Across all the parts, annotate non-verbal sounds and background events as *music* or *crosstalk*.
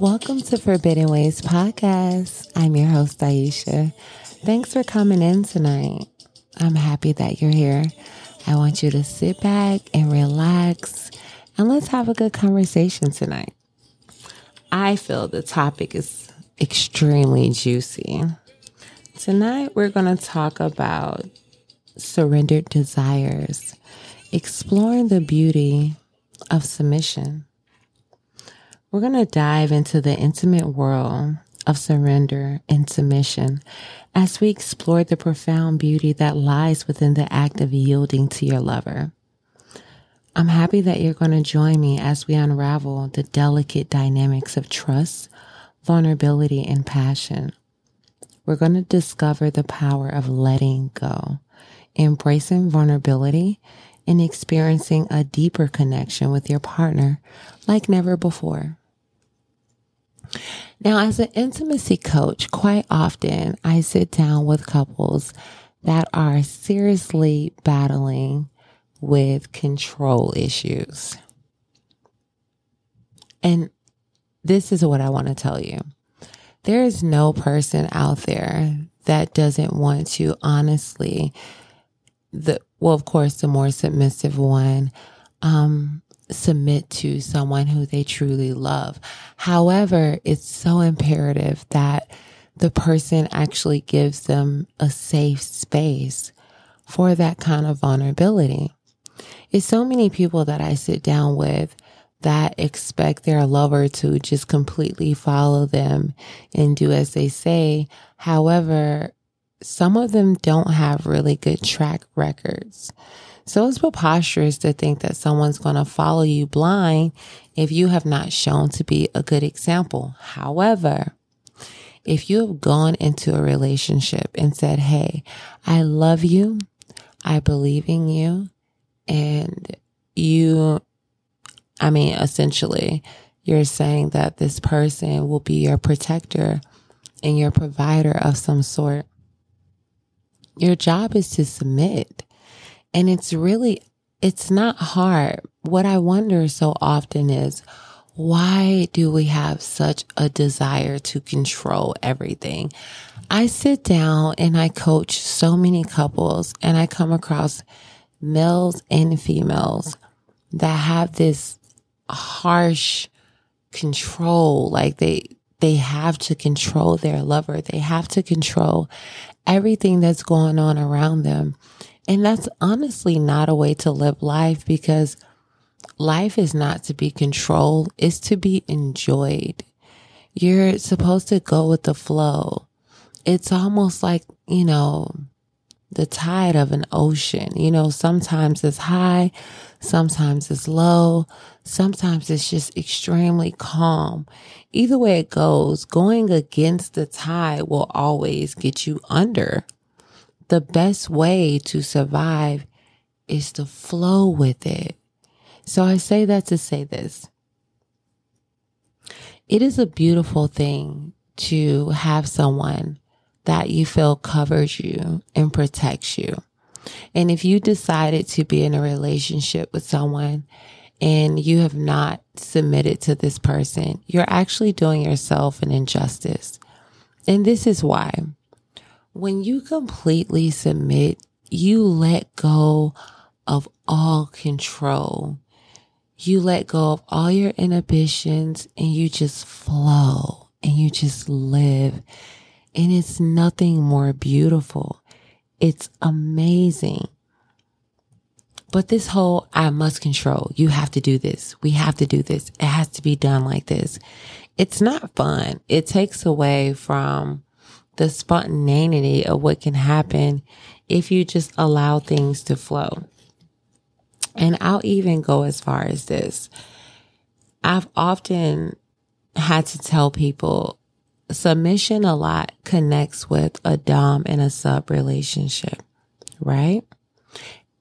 Welcome to Forbidden Wayz Podcast. I'm your host, Aisha. Thanks for coming in tonight. I'm happy that you're here. I want you to sit back and relax and let's have a good conversation tonight. I feel the topic is extremely juicy. Tonight, we're going to talk about surrendered desires, exploring the beauty of submission. We're going to dive into the intimate world of surrender and submission as we explore the profound beauty that lies within the act of yielding to your lover. I'm happy that you're going to join me as we unravel the delicate dynamics of trust, vulnerability, and passion. We're going to discover the power of letting go, embracing vulnerability, and experiencing a deeper connection with your partner like never before. Now, as an intimacy coach, quite often I sit down with couples that are seriously battling with control issues. And this is what I want to tell you. There is no person out there that doesn't want to honestly the well of course the more submissive one um submit to someone who they truly love. However, it's so imperative that the person actually gives them a safe space for that kind of vulnerability. It's so many people that I sit down with that expect their lover to just completely follow them and do as they say. However, some of them don't have really good track records. So it's preposterous to think that someone's going to follow you blind if you have not shown to be a good example. However, if you have gone into a relationship and said, Hey, I love you. I believe in you. And you, I mean, essentially, you're saying that this person will be your protector and your provider of some sort. Your job is to submit. And it's really, it's not hard. What I wonder so often is, why do we have such a desire to control everything? I sit down and I coach so many couples and I come across males and females that have this harsh control. Like they, they have to control their lover. They have to control everything that's going on around them. And that's honestly not a way to live life because life is not to be controlled, it's to be enjoyed. You're supposed to go with the flow. It's almost like, you know, the tide of an ocean. You know, sometimes it's high, sometimes it's low, sometimes it's just extremely calm. Either way it goes, going against the tide will always get you under the best way to survive is to flow with it. So I say that to say this. It is a beautiful thing to have someone that you feel covers you and protects you. And if you decided to be in a relationship with someone and you have not submitted to this person, you're actually doing yourself an injustice. And this is why. When you completely submit, you let go of all control. You let go of all your inhibitions and you just flow and you just live. And it's nothing more beautiful. It's amazing. But this whole, I must control. You have to do this. We have to do this. It has to be done like this. It's not fun. It takes away from the spontaneity of what can happen if you just allow things to flow. And I'll even go as far as this. I've often had to tell people submission a lot connects with a dom and a sub relationship, right?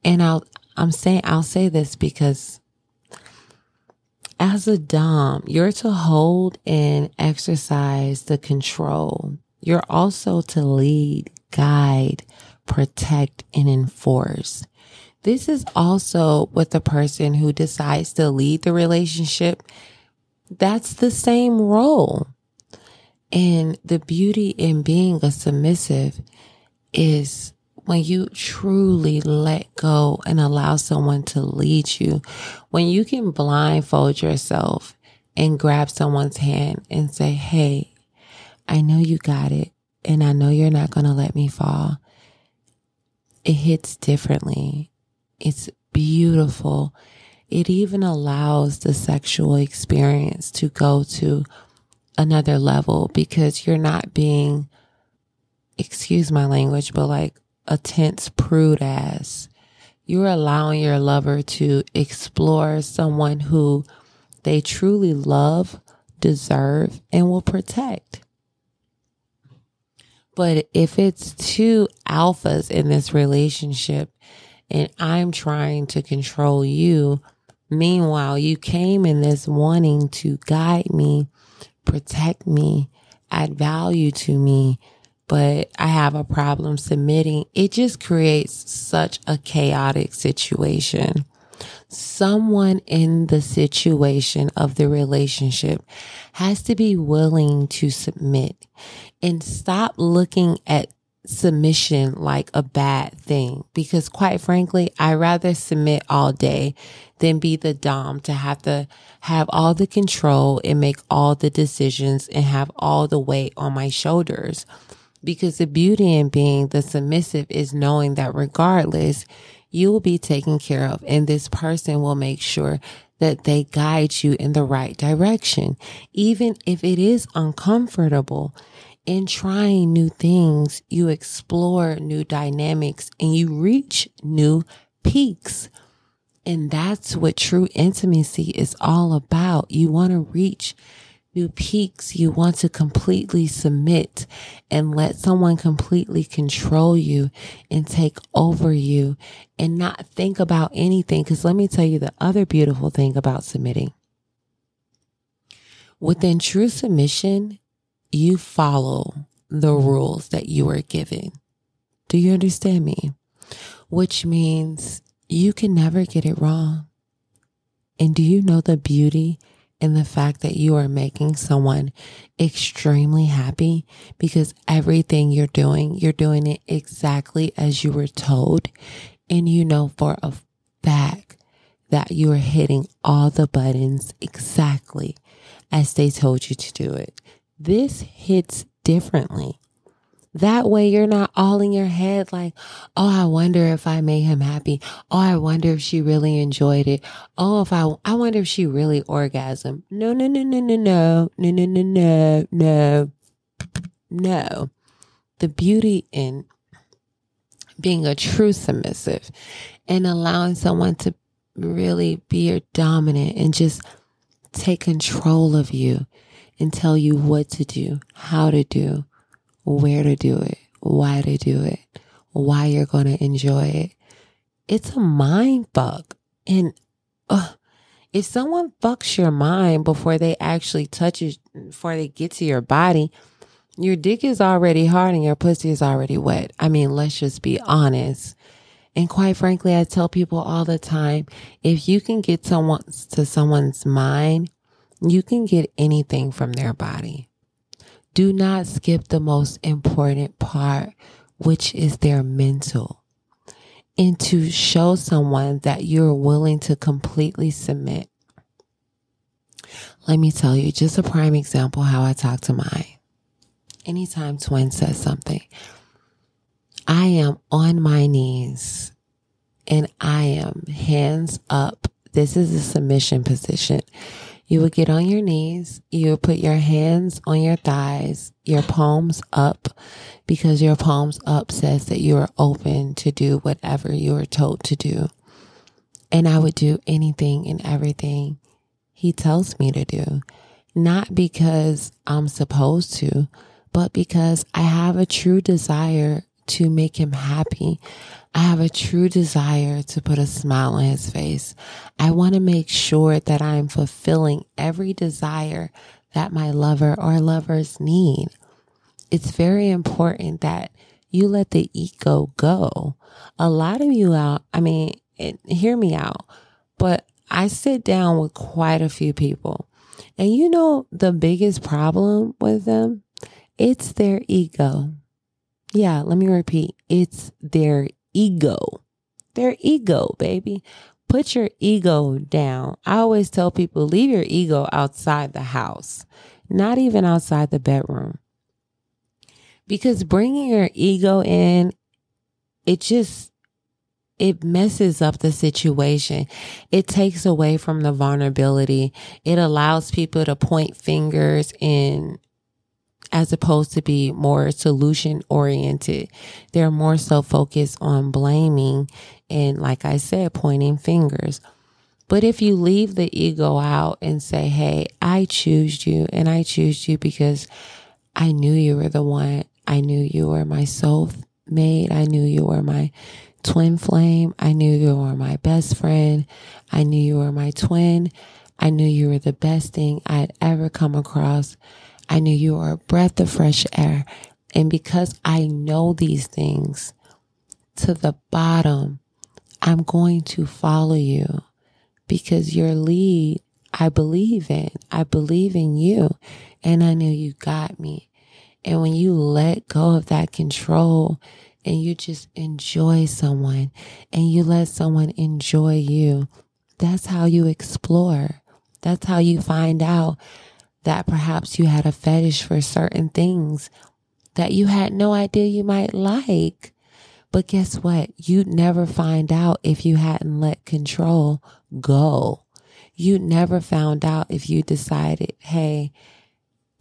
And I'll, I'm saying, I'll say this because as a dom, you're to hold and exercise the control you're also to lead, guide, protect, and enforce. This is also with the person who decides to lead the relationship. That's the same role. And the beauty in being a submissive is when you truly let go and allow someone to lead you, when you can blindfold yourself and grab someone's hand and say, Hey, I know you got it. And I know you're not going to let me fall. It hits differently. It's beautiful. It even allows the sexual experience to go to another level because you're not being, excuse my language, but like a tense prude ass. You're allowing your lover to explore someone who they truly love, deserve, and will protect. But if it's two alphas in this relationship and I'm trying to control you, meanwhile, you came in this wanting to guide me, protect me, add value to me, but I have a problem submitting. It just creates such a chaotic situation. Someone in the situation of the relationship has to be willing to submit and stop looking at submission like a bad thing because quite frankly, I rather submit all day than be the dom to have to have all the control and make all the decisions and have all the weight on my shoulders. Because the beauty in being the submissive is knowing that regardless, you will be taken care of and this person will make sure that they guide you in the right direction. Even if it is uncomfortable in trying new things, you explore new dynamics and you reach new peaks. And that's what true intimacy is all about. You want to reach new peaks, you want to completely submit and let someone completely control you and take over you and not think about anything. Because let me tell you the other beautiful thing about submitting. Within true submission, you follow the mm-hmm. rules that you are given. Do you understand me? Which means you can never get it wrong. And do you know the beauty in the fact that you are making someone extremely happy because everything you're doing, you're doing it exactly as you were told. And you know for a fact that you are hitting all the buttons exactly as they told you to do it. This hits differently. That way you're not all in your head like, oh, I wonder if I made him happy. Oh, I wonder if she really enjoyed it. Oh, if I, I wonder if she really orgasmed. No, no, no, no, no, no, no, no, no, no, no, no. The beauty in being a true submissive and allowing someone to really be your dominant and just take control of you and tell you what to do, how to do, where to do it, why to do it, why you're going to enjoy it. It's a mind fuck. And uh, if someone fucks your mind before they actually touch you, before they get to your body, your dick is already hard and your pussy is already wet. I mean, let's just be honest. And quite frankly, I tell people all the time, if you can get someone to someone's mind, you can get anything from their body do not skip the most important part, which is their mental. And to show someone that you're willing to completely submit. Let me tell you just a prime example how I talk to mine. Anytime Twin says something, I am on my knees and I am hands up. This is a submission position you would get on your knees. You would put your hands on your thighs, your palms up, because your palms up says that you are open to do whatever you are told to do. And I would do anything and everything he tells me to do, not because I'm supposed to, but because I have a true desire to make him happy. I have a true desire to put a smile on his face. I want to make sure that I'm fulfilling every desire that my lover or lovers need. It's very important that you let the ego go. A lot of you out, I mean, it, hear me out, but I sit down with quite a few people And you know, the biggest problem with them, it's their ego. Yeah, let me repeat. It's their ego. Their ego, baby. Put your ego down. I always tell people leave your ego outside the house, not even outside the bedroom. Because bringing your ego in, it just, it messes up the situation. It takes away from the vulnerability. It allows people to point fingers and as opposed to be more solution oriented. They're more so focused on blaming and, like I said, pointing fingers. But if you leave the ego out and say, Hey, I choose you and I choose you because I knew you were the one. I knew you were my soul mate. I knew you were my twin flame. I knew you were my best friend. I knew you were my twin. I knew you were the best thing I'd ever come across. I knew you were a breath of fresh air. And because I know these things to the bottom, I'm going to follow you because your lead I believe in. I believe in you. And I know you got me. And when you let go of that control and you just enjoy someone and you let someone enjoy you, that's how you explore. That's how you find out that perhaps you had a fetish for certain things that you had no idea you might like. But guess what? You'd never find out if you hadn't let control go. You'd never found out if you decided, hey,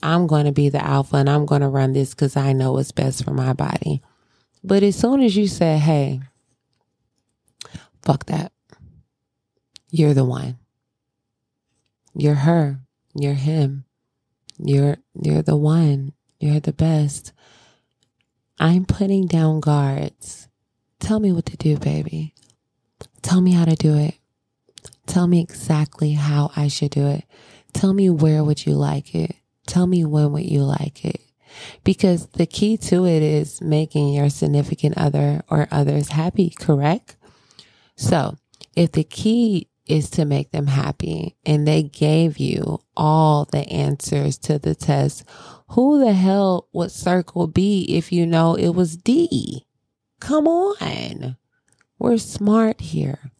I'm going to be the alpha and I'm going to run this because I know what's best for my body. But as soon as you say, hey, fuck that, you're the one. You're her. You're him. You're you're the one. You're the best. I'm putting down guards. Tell me what to do, baby. Tell me how to do it. Tell me exactly how I should do it. Tell me where would you like it? Tell me when would you like it? Because the key to it is making your significant other or others happy, correct? So if the key is to make them happy. And they gave you all the answers to the test. Who the hell would circle B if you know it was D? Come on. We're smart here.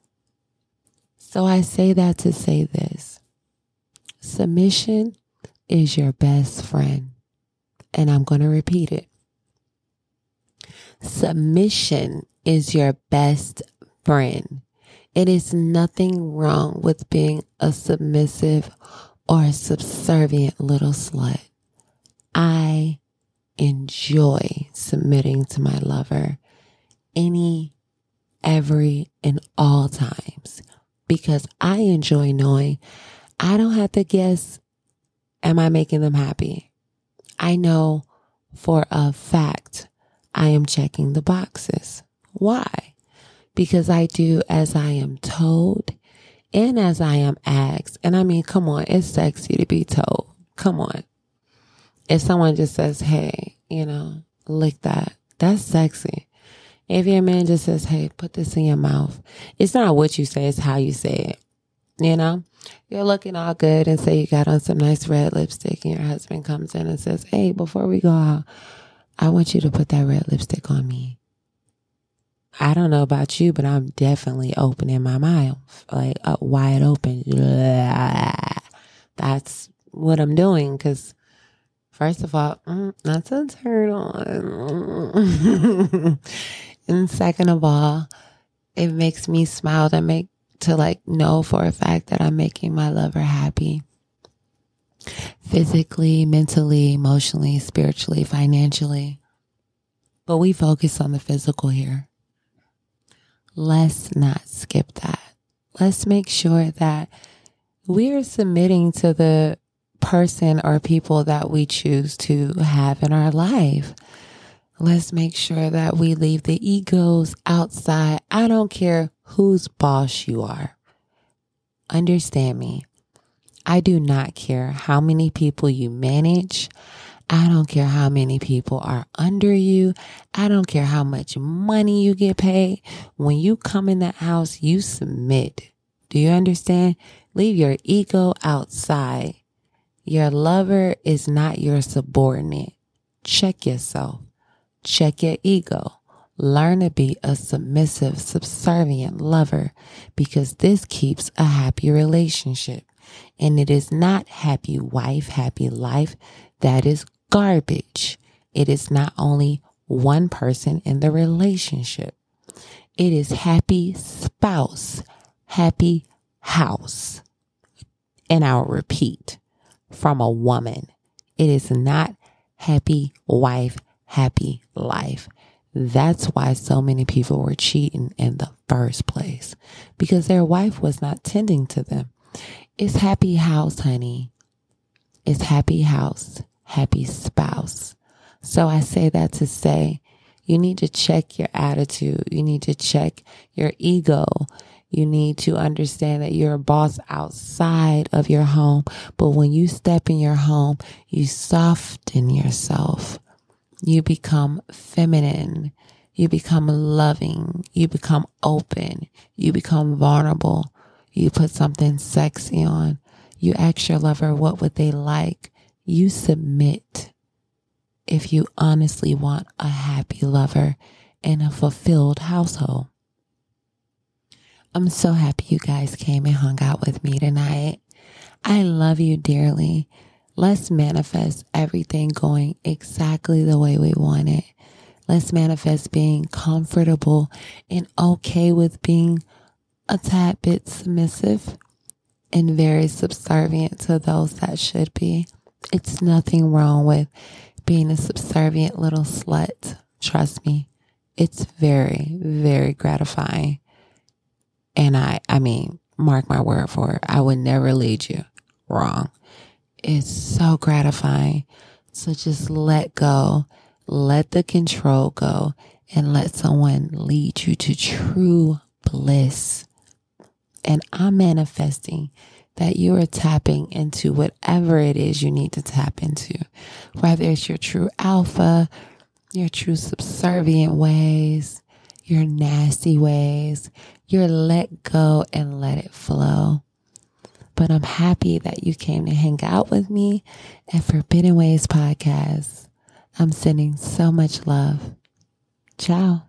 So I say that to say this submission is your best friend. And I'm going to repeat it. Submission is your best friend. It is nothing wrong with being a submissive or a subservient little slut. I enjoy submitting to my lover any, every, and all times because I enjoy knowing I don't have to guess, am I making them happy? I know for a fact I am checking the boxes. Why? Because I do as I am told and as I am asked. And I mean, come on, it's sexy to be told. Come on. If someone just says, hey, you know, lick that, that's sexy. If your man just says, hey, put this in your mouth, it's not what you say, it's how you say it. You know, you're looking all good and say you got on some nice red lipstick and your husband comes in and says, hey, before we go out, I want you to put that red lipstick on me. I don't know about you, but I'm definitely opening my mouth, like uh, wide open. *laughs* That's what I'm doing because, first of all, mm, that's a turn on. *laughs* and second of all, it makes me smile to make to like know for a fact that I'm making my lover happy. Physically, mentally, emotionally, spiritually, financially. But we focus on the physical here let's not skip that. Let's make sure that we're submitting to the person or people that we choose to have in our life. Let's make sure that we leave the egos outside. I don't care whose boss you are. Understand me. I do not care how many people you manage. I don't care how many people are under you. I don't care how much money you get paid. When you come in the house, you submit. Do you understand? Leave your ego outside Your lover is not your subordinate. Check yourself. Check your ego. Learn to be a submissive, subservient lover because this keeps a happy relationship. And it is not happy wife, happy life. That is garbage. It is not only one person in the relationship. It is happy spouse, happy house. And I'll repeat from a woman. It is not happy wife, happy life. That's why so many people were cheating in the first place because their wife was not tending to them. It's happy house, honey. It's happy house, happy spouse. So I say that to say you need to check your attitude. You need to check your ego. You need to understand that you're a boss outside of your home. But when you step in your home, you soften yourself. You become feminine. You become loving. You become open. You become vulnerable. You put something sexy on. You ask your lover, what would they like? You submit if you honestly want a happy lover and a fulfilled household. I'm so happy you guys came and hung out with me tonight. I love you dearly. Let's manifest everything going exactly the way we want it. Let's manifest being comfortable and okay with being a tad bit submissive and very subservient to those that should be. It's nothing wrong with being a subservient little slut. Trust me. It's very, very gratifying. And I, I mean, mark my word for it. I would never lead you wrong. It's so gratifying. So just let go, let the control go, and let someone lead you to true bliss. And I'm manifesting that you are tapping into whatever it is you need to tap into, whether it's your true alpha, your true subservient ways, your nasty ways, your let go and let it flow. But I'm happy that you came to hang out with me at Forbidden Wayz Podcast. I'm sending so much love. Ciao.